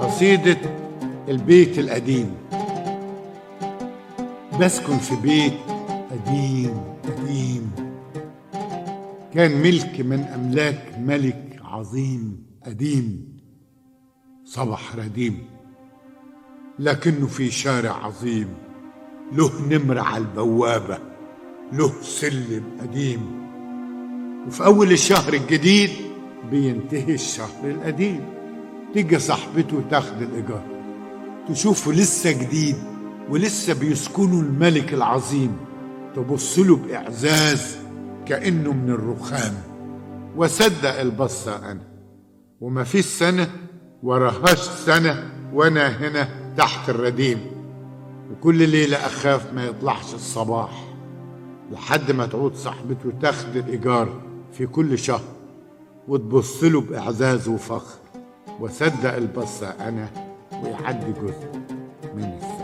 قصيدة البيت القديم. بسكن في بيت قديم قديم. كان ملك من أملاك ملك عظيم قديم. صبح رديم. لكنه في شارع عظيم. له نمر على البوابة. له سلم قديم. وفي أول الشهر الجديد بينتهي الشهر القديم. تيجي صاحبته تاخد الإيجار تشوفه لسه جديد ولسه بيسكنوا الملك العظيم تبص له بإعزاز كأنه من الرخام. وصدق البصة أنا وما فيش سنة وراهاش سنة وأنا هنا تحت الرديم. وكل ليلة أخاف ما يطلعش الصباح لحد ما تعود صاحبته تاخد الإيجار في كل شهر وتبص له بإعزاز وفخر. وصدق البصة أنا ويعدي جزء من السنة